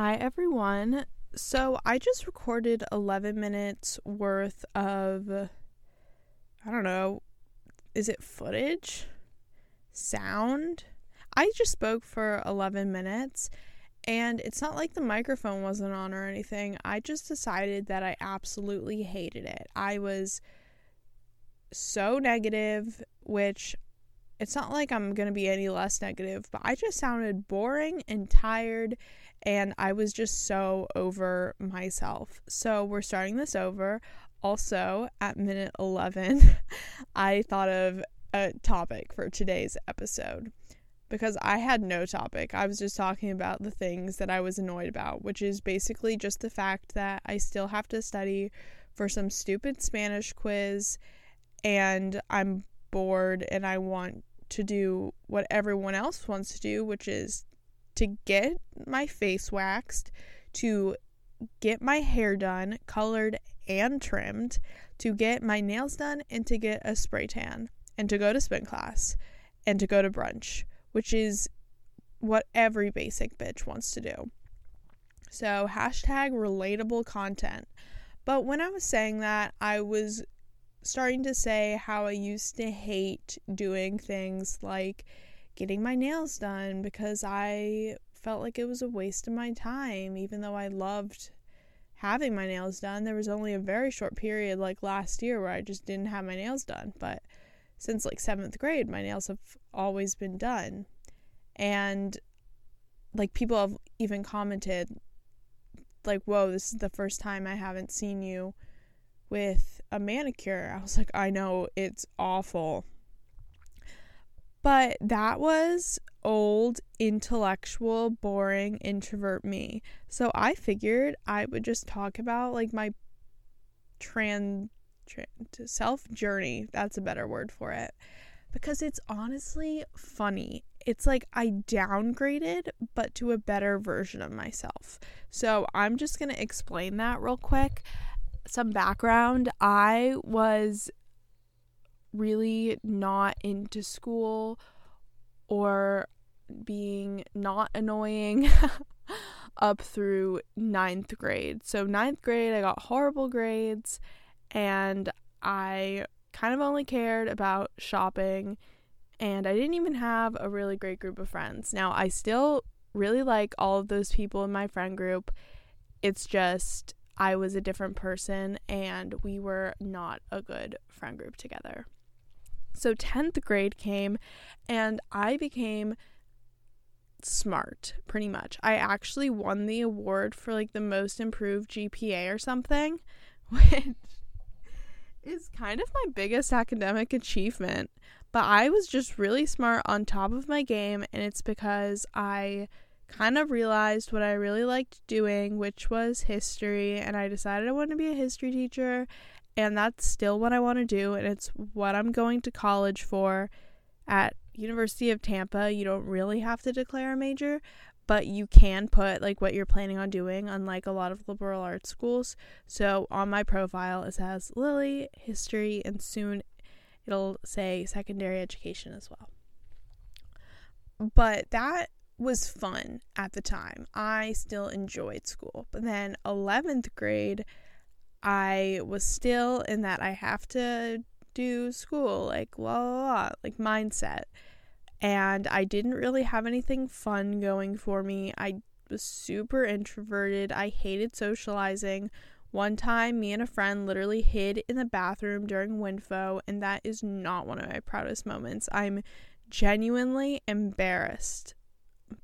Hi, everyone. So, I just recorded 11 minutes worth of, I don't know, is it footage? Sound? I just spoke for 11 minutes, and it's not like the microphone wasn't on or anything. I just decided that I absolutely hated it. I was so negative, which it's not like I'm going to be any less negative, but I just sounded boring and tired and I was just so over myself. So we're starting this over. Also, at minute 11, I thought of a topic for today's episode because I had no topic. I was just talking about the things that I was annoyed about, which is basically just the fact that I still have to study for some stupid Spanish quiz and I'm bored and I want to do what everyone else wants to do, which is to get my face waxed, to get my hair done, colored and trimmed, to get my nails done, and to get a spray tan, and to go to spin class, and to go to brunch, which is what every basic bitch wants to do. So, hashtag relatable content. But when I was saying that, I was starting to say how I used to hate doing things like getting my nails done because I felt like it was a waste of my time, even though I loved having my nails done. There was only a very short period, like last year, where I just didn't have my nails done. But since like seventh grade, my nails have always been done. And like people have even commented, like, whoa, this is the first time I haven't seen you with a manicure. I was like, I know it's awful. But that was old, intellectual, boring introvert me. So I figured I would just talk about like my trans, self journey. That's a better word for it. Because it's honestly funny. It's like I downgraded, but to a better version of myself. So I'm just going to explain that real quick some background, I was really not into school or being not annoying up through ninth grade. So, ninth grade, I got horrible grades and I kind of only cared about shopping and I didn't even have a really great group of friends. Now, I still really like all of those people in my friend group. It's just I was a different person and we were not a good friend group together. So 10th grade came and I became smart pretty much. I actually won the award for like the most improved GPA or something, which is kind of my biggest academic achievement. But I was just really smart on top of my game and it's because I kind of realized what I really liked doing, which was history, and I decided I wanted to be a history teacher, and that's still what I want to do, and it's what I'm going to college for at University of Tampa. You don't really have to declare a major, but you can put like what you're planning on doing unlike a lot of liberal arts schools. So on my profile it says Lily history and soon it'll say secondary education as well. But that was fun at the time. I still enjoyed school. But then 11th grade, I was still in that I have to do school, like, la la like mindset. And I didn't really have anything fun going for me. I was super introverted. I hated socializing. One time, me and a friend literally hid in the bathroom during WinFO, and that is not one of my proudest moments. I'm genuinely embarrassed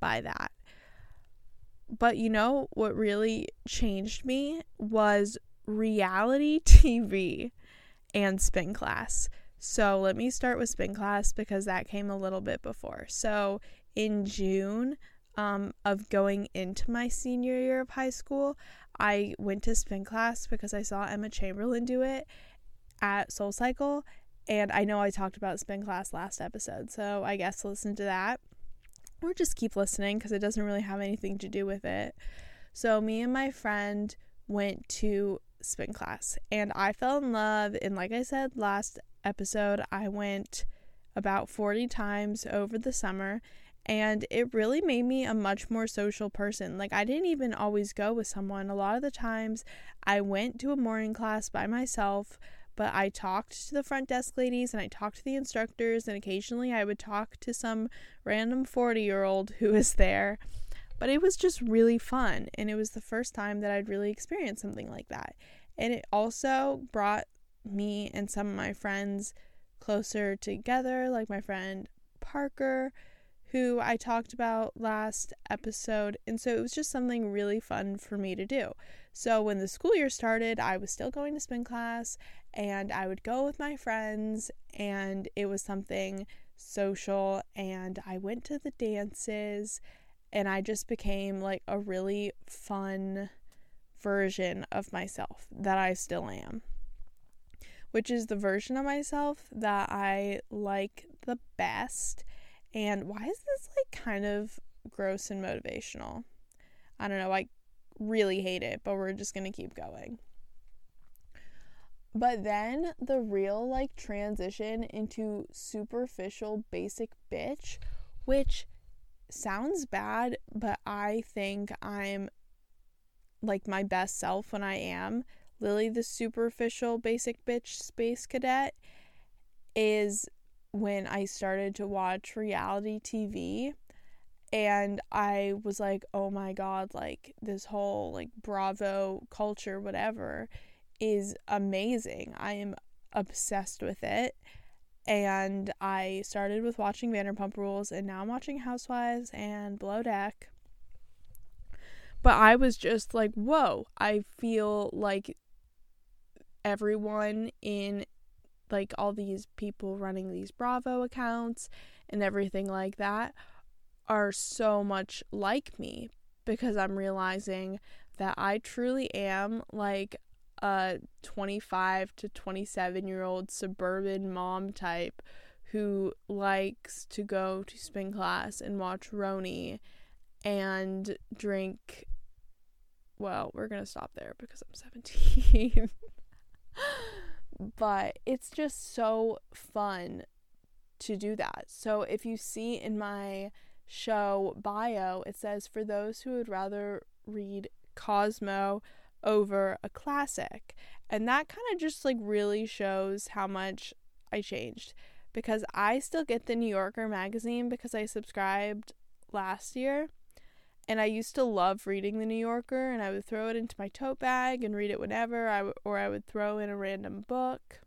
by that. But you know what really changed me was reality TV and spin class. So let me start with spin class because that came a little bit before. So in June um, of going into my senior year of high school, I went to spin class because I saw Emma Chamberlain do it at Soul Cycle. And I know I talked about spin class last episode, so I guess listen to that or just keep listening because it doesn't really have anything to do with it. So, me and my friend went to spin class and I fell in love. And, like I said last episode, I went about 40 times over the summer And it really made me a much more social person. Like, I didn't even always go with someone. A lot of the times, I went to a morning class by myself, but I talked to the front desk ladies and I talked to the instructors, and occasionally I would talk to some random 40 year old who was there. But it was just really fun, and it was the first time that I'd really experienced something like that. And it also brought me and some of my friends closer together, like my friend Parker, who I talked about last episode. And so it was just something really fun for me to do. So when the school year started, I was still going to spin class and I would go with my friends, and it was something social. And I went to the dances, and I just became like a really fun version of myself that I still am which is the version of myself that I like the best. And why is this like kind of gross and motivational? I don't know. I really hate it, but we're just to keep going. But then the real like transition into superficial basic bitch, which sounds bad, but I think I'm like my best self when I am. Lily the superficial basic bitch space cadet is when I started to watch reality TV and I was like, "Oh my god, like this whole like Bravo culture whatever is amazing. I am obsessed with it." And I started with watching Vanderpump Rules and now I'm watching Housewives and Below Deck. But I was just like, "Whoa, I feel like everyone in like all these people running these Bravo accounts and everything like that are so much like me because I'm realizing that I truly am like a 25 to 27 year old suburban mom type who likes to go to spin class and watch RHONY and drink. Well, we're going to stop there because I'm 17. but it's just so fun to do that. So if you see in my show bio, it says for those who would rather read Cosmo over a classic. And that kind of just like really shows how much I changed because I still get the New Yorker magazine because I subscribed last year. And I used to love reading the New Yorker, and I would throw it into my tote bag and read it whenever, I w- or I would throw in a random book.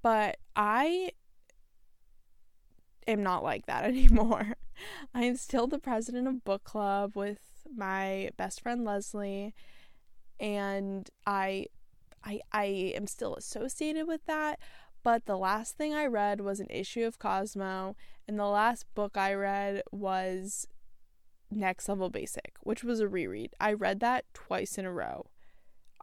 But I am not like that anymore. I am still the president of book club with my best friend Leslie, and I, I, I am still associated with that. But the last thing I read was an issue of Cosmo, and the last book I read was Next Level Basic, which was a reread. I read that twice in a row.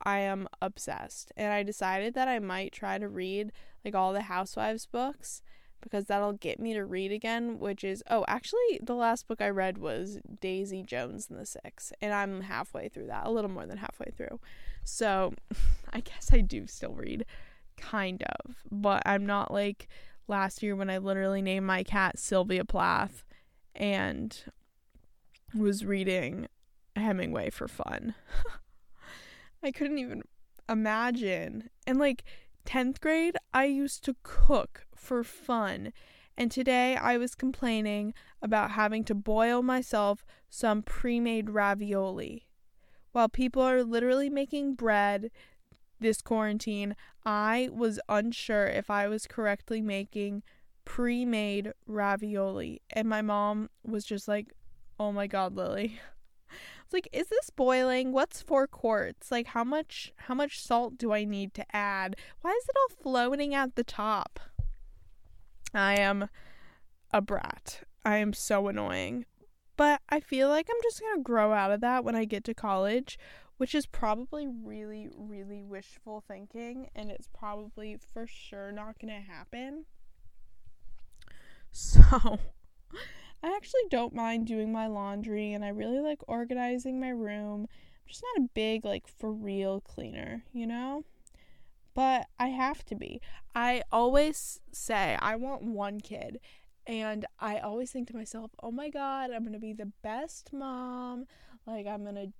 I am obsessed. And I decided that I might try to read like all the Housewives books because that'll get me to read again, which is oh, actually the last book I read was Daisy Jones and the Six, and I'm halfway through that, a little more than halfway through. So, I guess I do still read kind of, but I'm not like last year when I literally named my cat Sylvia Plath and was reading Hemingway for fun. I couldn't even imagine. And like 10th grade, I used to cook for fun. And today I was complaining about having to boil myself some pre made ravioli. While people are literally making bread this quarantine, I was unsure if I was correctly making pre made ravioli. And my mom was just like, Oh my god, Lily. It's like, is this boiling? What's four quarts? Like how much how much salt do I need to add? Why is it all floating at the top? I am a brat. I am so annoying. But I feel like I'm just gonna grow out of that when I get to college, which is probably really, really wishful thinking, and it's probably for sure not gonna happen. So I actually don't mind doing my laundry and I really like organizing my room. I'm just not a big, like, for real cleaner, you know? But I have to be. I always say I want one kid, And I always think to myself, oh my God, I'm going to be the best mom. Like, I'm going to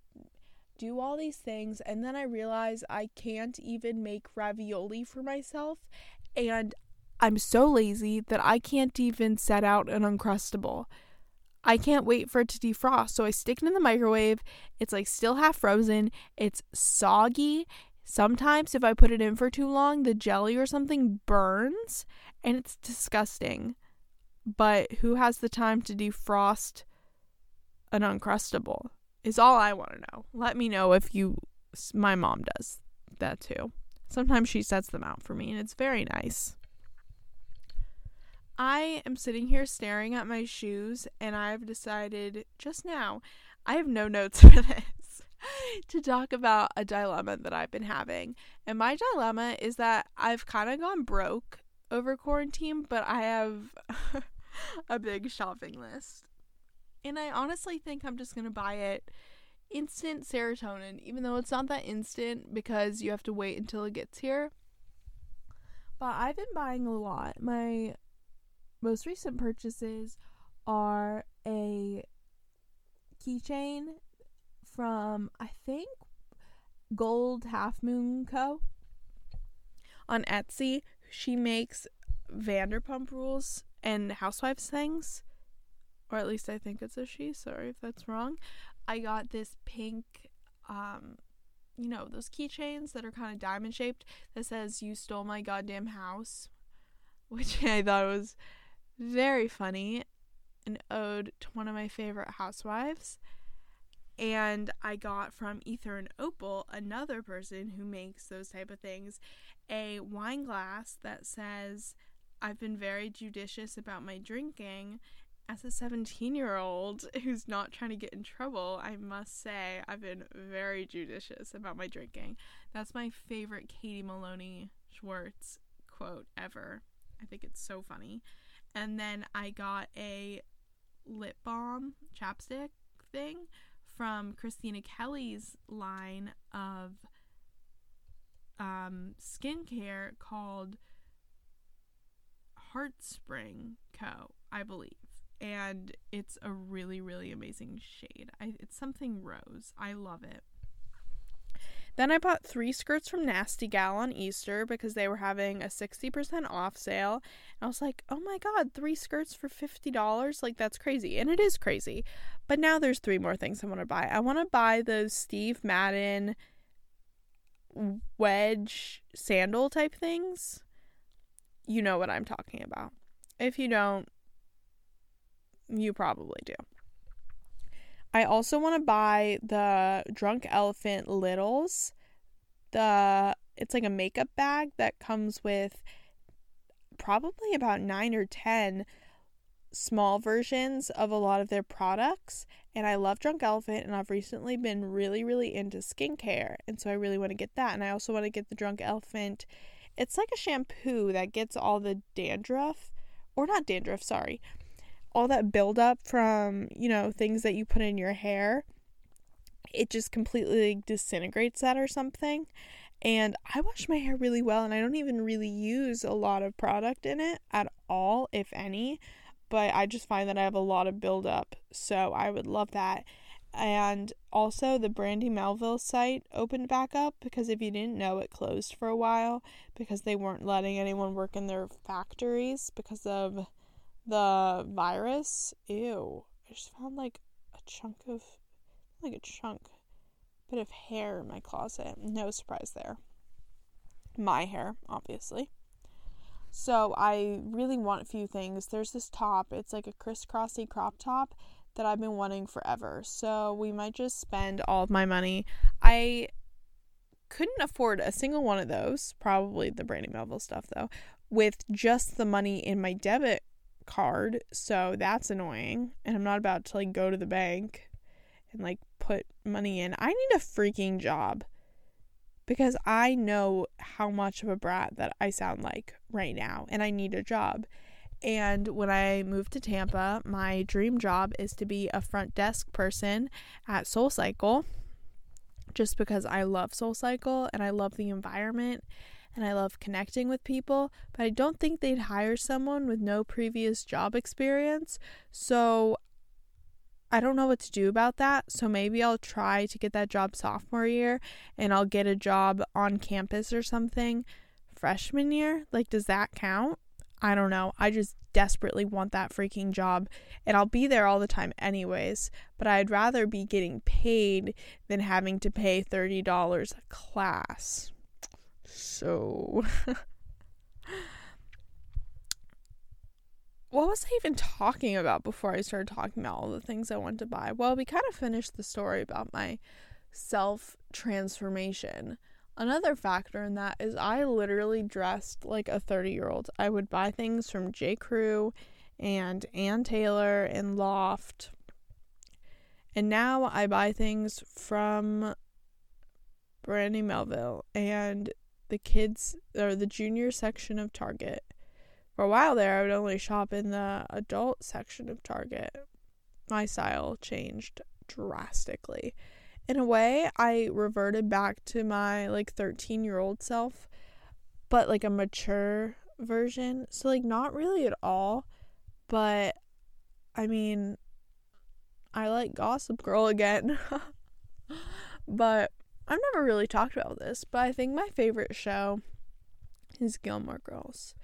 do all these things. And then I realize I can't even make ravioli for myself. And I'm so lazy that I can't even set out an Uncrustable. I can't wait for it to defrost. So I stick it in the microwave. It's like still half frozen. It's soggy. Sometimes, if I put it in for too long, the jelly or something burns and it's disgusting. But who has the time to defrost an Uncrustable? Is all I want to know. Let me know if you, my mom does that too. Sometimes she sets them out for me and it's very nice. I am sitting here staring at my shoes, and I've decided just now, I have no notes for this, to talk about a dilemma that I've been having. And my dilemma is that I've kind of gone broke over quarantine, but I have a big shopping list. And I honestly think I'm just going to buy it instant serotonin, even though it's not that instant because you have to wait until it gets here. But I've been buying a lot. My most recent purchases are a keychain from I think Gold Half Moon Co. On Etsy, she makes Vanderpump Rules and Housewives things, or at least I think it's a she. Sorry if that's wrong. I got this pink, um, you know, those keychains that are kind of diamond shaped that says "You stole my goddamn house," which I thought was very funny, an ode to one of my favorite housewives. And I got from Ether and Opal, another person who makes those type of things, a wine glass that says, I've been very judicious about my drinking. As a 17 year old who's not trying to get in trouble, I must say I've been very judicious about my drinking. That's my favorite Katie Maloney Schwartz quote ever. I think it's so funny. And then I got a lip balm chapstick thing from Christina Kelly's line of um, skincare called Heartspring Co., I believe. And it's a really, really amazing shade. I, it's something rose. I love it. Then I bought three skirts from Nasty Gal on Easter because they were having a 60% off sale. And I was like, oh my god, three skirts for $50? Like, that's crazy. And it is crazy. But now there's three more things I want to buy. I want to buy those Steve Madden wedge sandal type things. You know what I'm talking about. If you don't, you probably do. I also want to buy the Drunk Elephant Littles. The it's like a makeup bag that comes with probably about 9 or 10 small versions of a lot of their products and I love Drunk Elephant and I've recently been really really into skincare and so I really want to get that and I also want to get the Drunk Elephant it's like a shampoo that gets all the dandruff or not dandruff sorry all that buildup from, you know, things that you put in your hair, it just completely disintegrates that or something. And I wash my hair really well, and I don't even really use a lot of product in it at all, if any. But I just find that I have a lot of buildup, so I would love that. And also, the Brandy Melville site opened back up because if you didn't know, it closed for a while because they weren't letting anyone work in their factories because of the virus. Ew. I just found like a chunk of, like a chunk, bit of hair in my closet. No surprise there. My hair, obviously. So I really want a few things. There's this top. It's like a crisscrossy crop top that I've been wanting forever. So we might just spend all of my money. I couldn't afford a single one of those, probably the Brandy Melville stuff though, with just the money in my debit card, so that's annoying. And I'm not about to like go to the bank and like put money in. I need a freaking job because I know how much of a brat that I sound like right now and I need a job. And when I move to Tampa, my dream job is to be a front desk person at Soul Cycle. just because I love Soul Cycle and I love the environment and I love connecting with people, but I don't think they'd hire someone with no previous job experience. So I don't know what to do about that. So maybe I'll try to get that job sophomore year and I'll get a job on campus or something freshman year. Like, does that count? I don't know. I just desperately want that freaking job and I'll be there all the time anyways, but I'd rather be getting paid than having to pay $30 a class. So What was I even talking about before I started talking about all the things I want to buy? Well, we kind of finished the story about my self transformation. Another factor in that is I literally dressed like a 30 year old. I would buy things from J. Crew and Ann Taylor and Loft. And now I buy things from Brandy Melville and the kids or the junior section of Target. For a while there, I would only shop in the adult section of Target. My style changed drastically in a way, I reverted back to my like 13 year old self, but like a mature version. So, like, not really at all, but I mean, I like Gossip Girl again. but I've never really talked about this, but I think my favorite show is Gilmore Girls.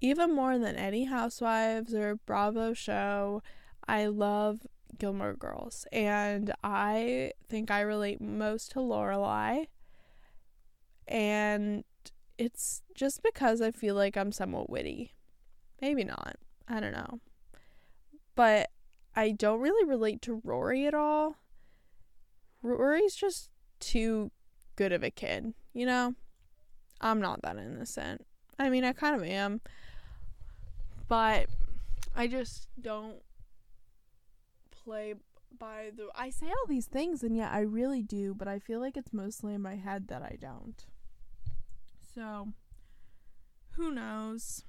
Even more than any Housewives or Bravo show, I love Gilmore Girls, and I think I relate most to Lorelai. And it's just because I feel like I'm somewhat witty. Maybe not. I don't know. But I don't really relate to Rory at all. Rory's just too good of a kid, you know? I'm not that innocent. I mean, I kind of am. But I just don't play by the I say all these things and yet I really do, but I feel like it's mostly in my head that I don't. So who knows?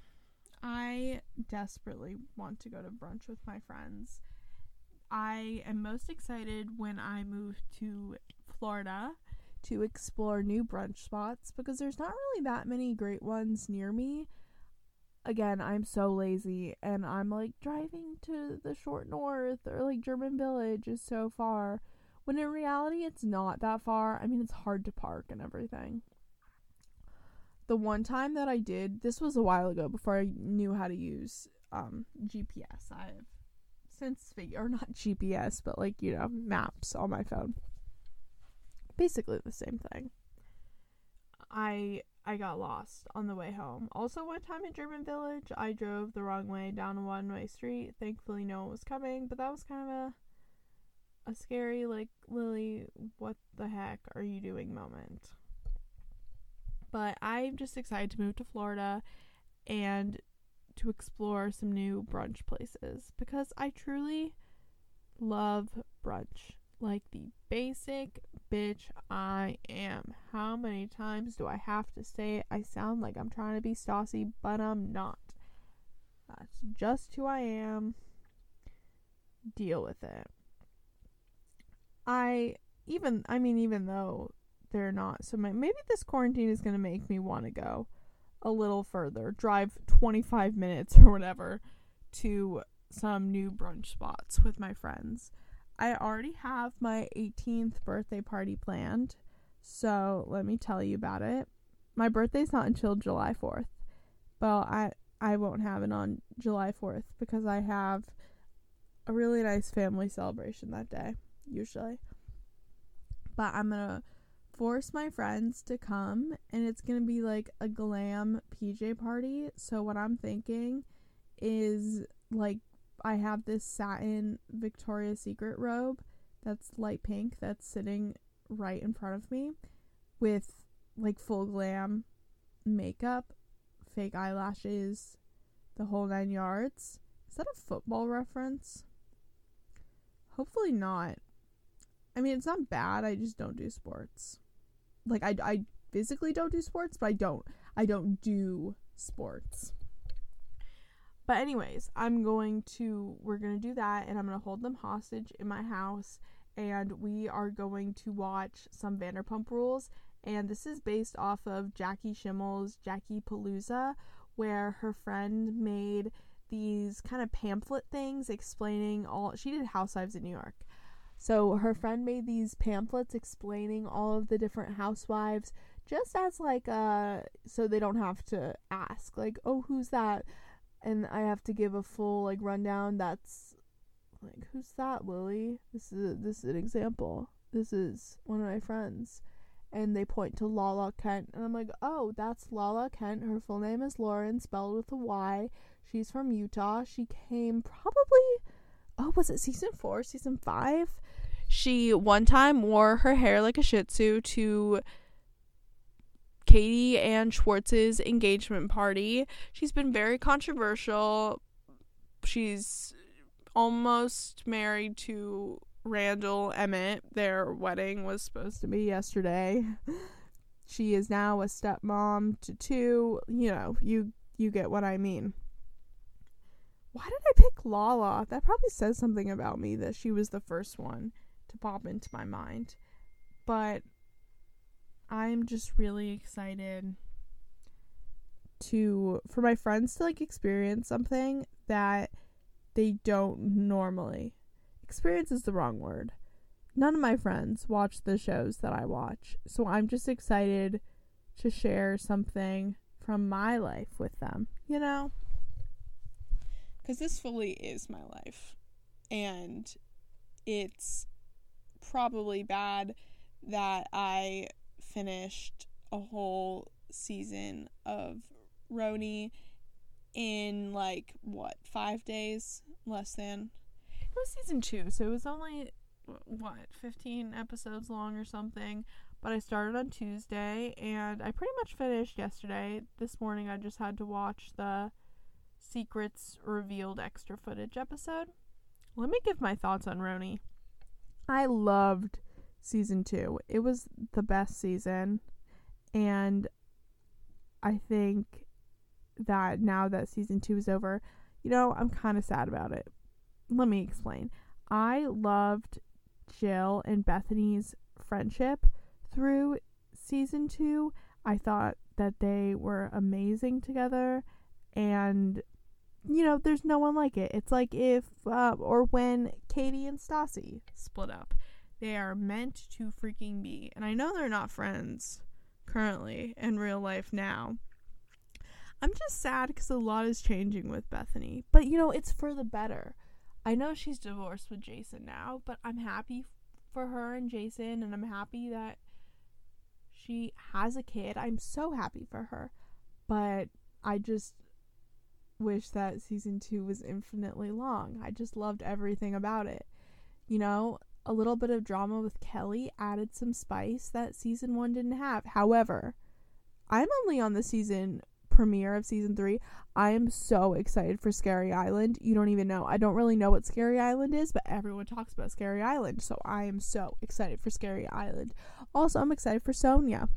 I desperately want to go to brunch with my friends. I am most excited when I move to Florida to explore new brunch spots because there's not really that many great ones near me again, I'm so lazy and I'm like driving to the short north or like German village is so far. When in reality, it's not that far. I mean, it's hard to park and everything. The one time that I did, this was a while ago before I knew how to use um, GPS. I've since figured, or not GPS, but like, you know, maps on my phone. Basically the same thing. I I got lost on the way home. Also, one time in German Village, I drove the wrong way down a one way street. Thankfully, no one was coming, but that was kind of a, a scary, like, Lily, what the heck are you doing moment. But I'm just excited to move to Florida and to explore some new brunch places because I truly love brunch like the basic bitch I am. How many times do I have to say it? I sound like I'm trying to be saucy, but I'm not. That's just who I am. Deal with it. I even I mean even though they're not so my, maybe this quarantine is going to make me want to go a little further, drive 25 minutes or whatever to some new brunch spots with my friends. I already have my 18th birthday party planned. So let me tell you about it. My birthday's not until July 4th. Well, I I won't have it on July 4th because I have a really nice family celebration that day, usually. But I'm to force my friends to come and it's to be like a glam PJ party. So what I'm thinking is like I have this satin Victoria's Secret robe that's light pink that's sitting right in front of me with like full glam makeup, fake eyelashes, the whole nine yards. Is that a football reference? Hopefully not. I mean, it's not bad. I just don't do sports. Like I I physically don't do sports, but I don't I don't do sports. But anyways, I'm going to we're going to do that and I'm going to hold them hostage in my house and we are going to watch some Vanderpump Rules. And this is based off of Jackie Schimmel's Jackie Palooza, where her friend made these kind of pamphlet things explaining all. She did Housewives in New York. So her friend made these pamphlets explaining all of the different housewives just as like uh so they don't have to ask like oh who's that and I have to give a full like rundown that's like who's that Lily? This is a, this is an example. This is one of my friends. And they point to Lala Kent and I'm like oh that's Lala Kent. Her full name is Lauren spelled with a Y. She's from Utah. She came probably oh was it season 4 season 5 she one time wore her hair like a shih tzu to Katie Ann Schwartz's engagement party. She's been very controversial. She's almost married to Randall Emmett. Their wedding was supposed to be yesterday. She is now a stepmom to two. You know, you you get what I mean. Why did I pick Lala? That probably says something about me that she was the first one to pop into my mind. But I'm just really excited to for my friends to like experience something that they don't normally. Experience is the wrong word. None of my friends watch the shows that I watch. So I'm just excited to share something from my life with them, you know? Cuz this fully is my life. And it's probably bad that I finished a whole season of RHONY in like what five days? Less than? It was season two so it was only what 15 episodes long or something. But i started on tuesday and i pretty much finished yesterday. This morning i just had to watch the secrets revealed extra footage episode. Let me give my thoughts on RHONY. I loved season two. It was the best season. And I think that now that season two is over, you know, I'm kind of sad about it. Let me explain. I loved Jill and Bethenny's friendship through season two. I thought that they were amazing together. And, you know, there's no one like it. It's like if, uh, or when Katie and Stassi split up. They are meant to freaking be. And I know they're not friends currently in real life now. I'm just sad because a lot is changing with Bethenny. But you know, it's for the better. I know she's divorced with Jason now, but I'm happy for her and Jason, and I'm happy that she has a kid. I'm so happy for her. But I just wish that season two was infinitely long. I just loved everything about it. You know, a little bit of drama with Kelly added some spice that season one didn't have. However, I'm only on the season premiere of season three. I am so excited for Scary Island. You don't even know. I don't really know what Scary Island is, but everyone talks about Scary Island. So I am so excited for Scary Island. Also, I'm excited for Sonja.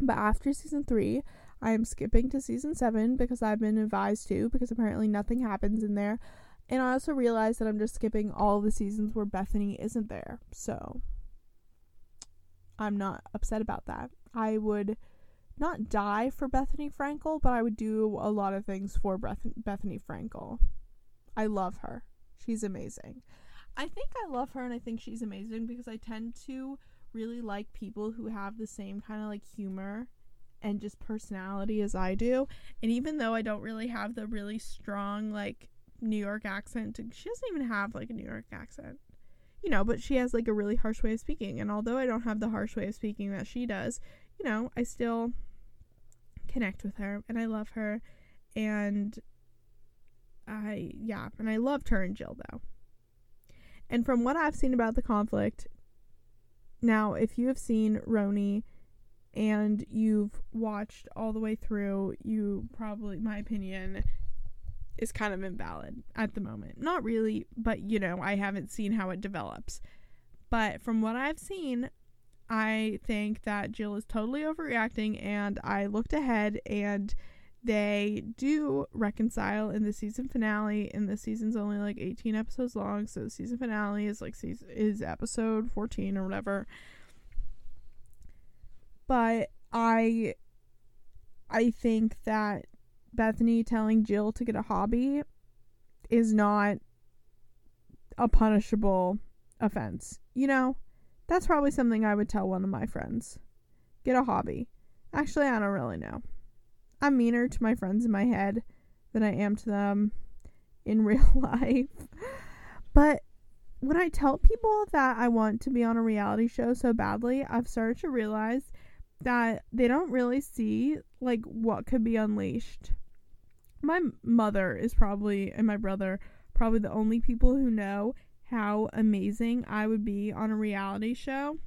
But after season three, I am skipping to season seven because I've been advised to, because apparently nothing happens in there. And I also realized that I'm just skipping all the seasons where Bethenny isn't there. So I'm not upset about that. I would not die for Bethany Frankel, but I would do a lot of things for Beth- Bethenny Frankel. I love her. She's amazing. I think I love her and I think she's amazing because I tend to really like people who have the same kind of like humor and just personality as I do. And even though I don't really have the really strong like New York accent. She doesn't even have like a New York accent. You know, but she has like a really harsh way of speaking. And although I don't have the harsh way of speaking that she does, you know, I still connect with her and I love her. And I, yeah, and I loved her and Jill though. And from what I've seen about the conflict, now if you have seen RHONY, and you've watched all the way through, you probably, my opinion, is kind of invalid at the moment. Not really, but you know, I haven't seen how it develops. But from what I've seen, I think that Jill is totally overreacting, and I looked ahead, and they do reconcile in the season finale and the season's only like 18 episodes long so the season finale is like season is episode 14 or whatever but i i think that bethenny telling jill to get a hobby is not a punishable offense you know that's probably something i would tell one of my friends get a hobby actually i don't really know I'm meaner to my friends in my head than I am to them in real life. But when I tell people that I want to be on a reality show so badly, I've started to realize that they don't really see like what could be unleashed. My mother is probably and my brother probably the only people who know how amazing I would be on a reality show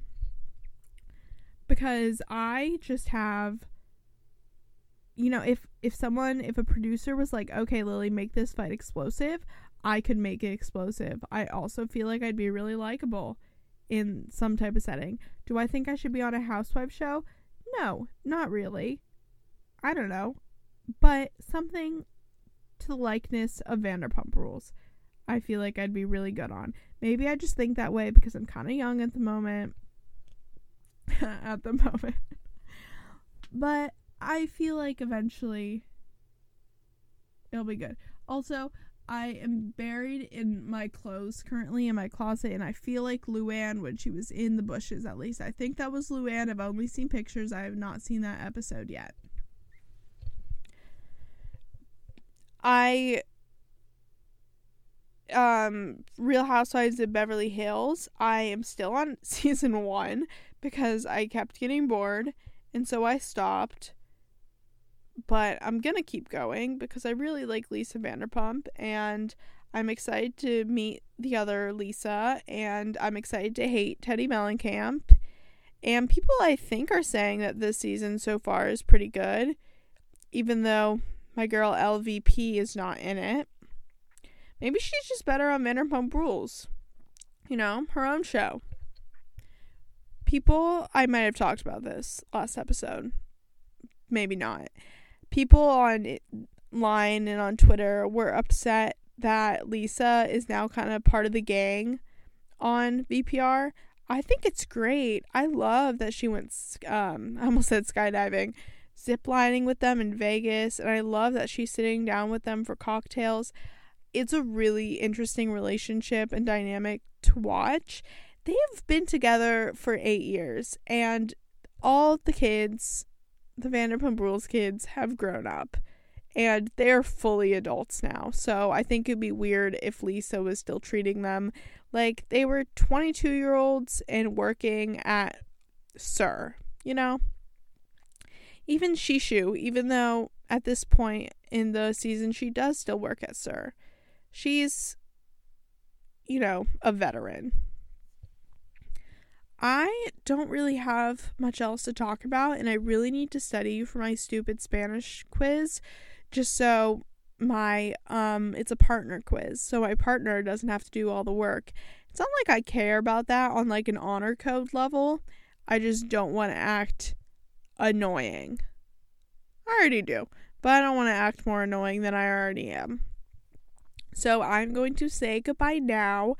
because I just have you know, if if someone if a producer was like, "Okay, Lily, make this fight explosive," I could make it explosive. I also feel like I'd be really likable in some type of setting. Do I think I should be on a housewife show? No, not really. I don't know. But something to the likeness of Vanderpump Rules. I feel like I'd be really good on. Maybe I just think that way because I'm kind of young at the moment. at the moment. but I feel like eventually it'll be good. Also, I am buried in my clothes currently in my closet, and I feel like Luann when she was in the bushes, at least. I think that was Luann. I've only seen pictures, I have not seen that episode yet. I um Real Housewives of Beverly Hills. I am still on season 1 because I kept getting bored and so I stopped but I'm gonna keep going because I really like Lisa Vanderpump and I'm excited to meet the other Lisa and I'm excited to hate Teddi Mellencamp. And people I think are saying that this season so far is pretty good, even though my girl LVP is not in it. Maybe she's just better on Vanderpump Rules. You know, her own show. People, I might have talked about this last episode. Maybe not people online and on Twitter were upset that Lisa is now kind of part of the gang on VPR. I think it's great. I love that she went um I almost said skydiving, ziplining with them in Vegas, and I love that she's sitting down with them for cocktails. It's a really interesting relationship and dynamic to watch. They have been together for 8 years and all the kids the Vanderpump Rules kids have grown up and they're fully adults now. So I think it'd be weird if Lisa was still treating them like they were 22 year olds and working at SUR, you know? Even Shishu, even though at this point in the season she does still work at SUR, she's, you know, a veteran. I don't really have much else to talk about, and I really need to study for my stupid Spanish quiz just so my um it's a partner quiz so my partner doesn't have to do all the work. It's not like i care about that on like an honor code level. I just don't want to act annoying i already do but i don't want to act more annoying than i already am so i'm going to say goodbye now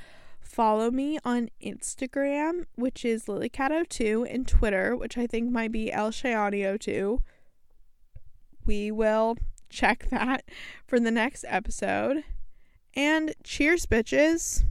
follow me on Instagram, which is lilycat02, and Twitter, which I think might be elshayani02. We will check that for the next episode. And cheers, bitches.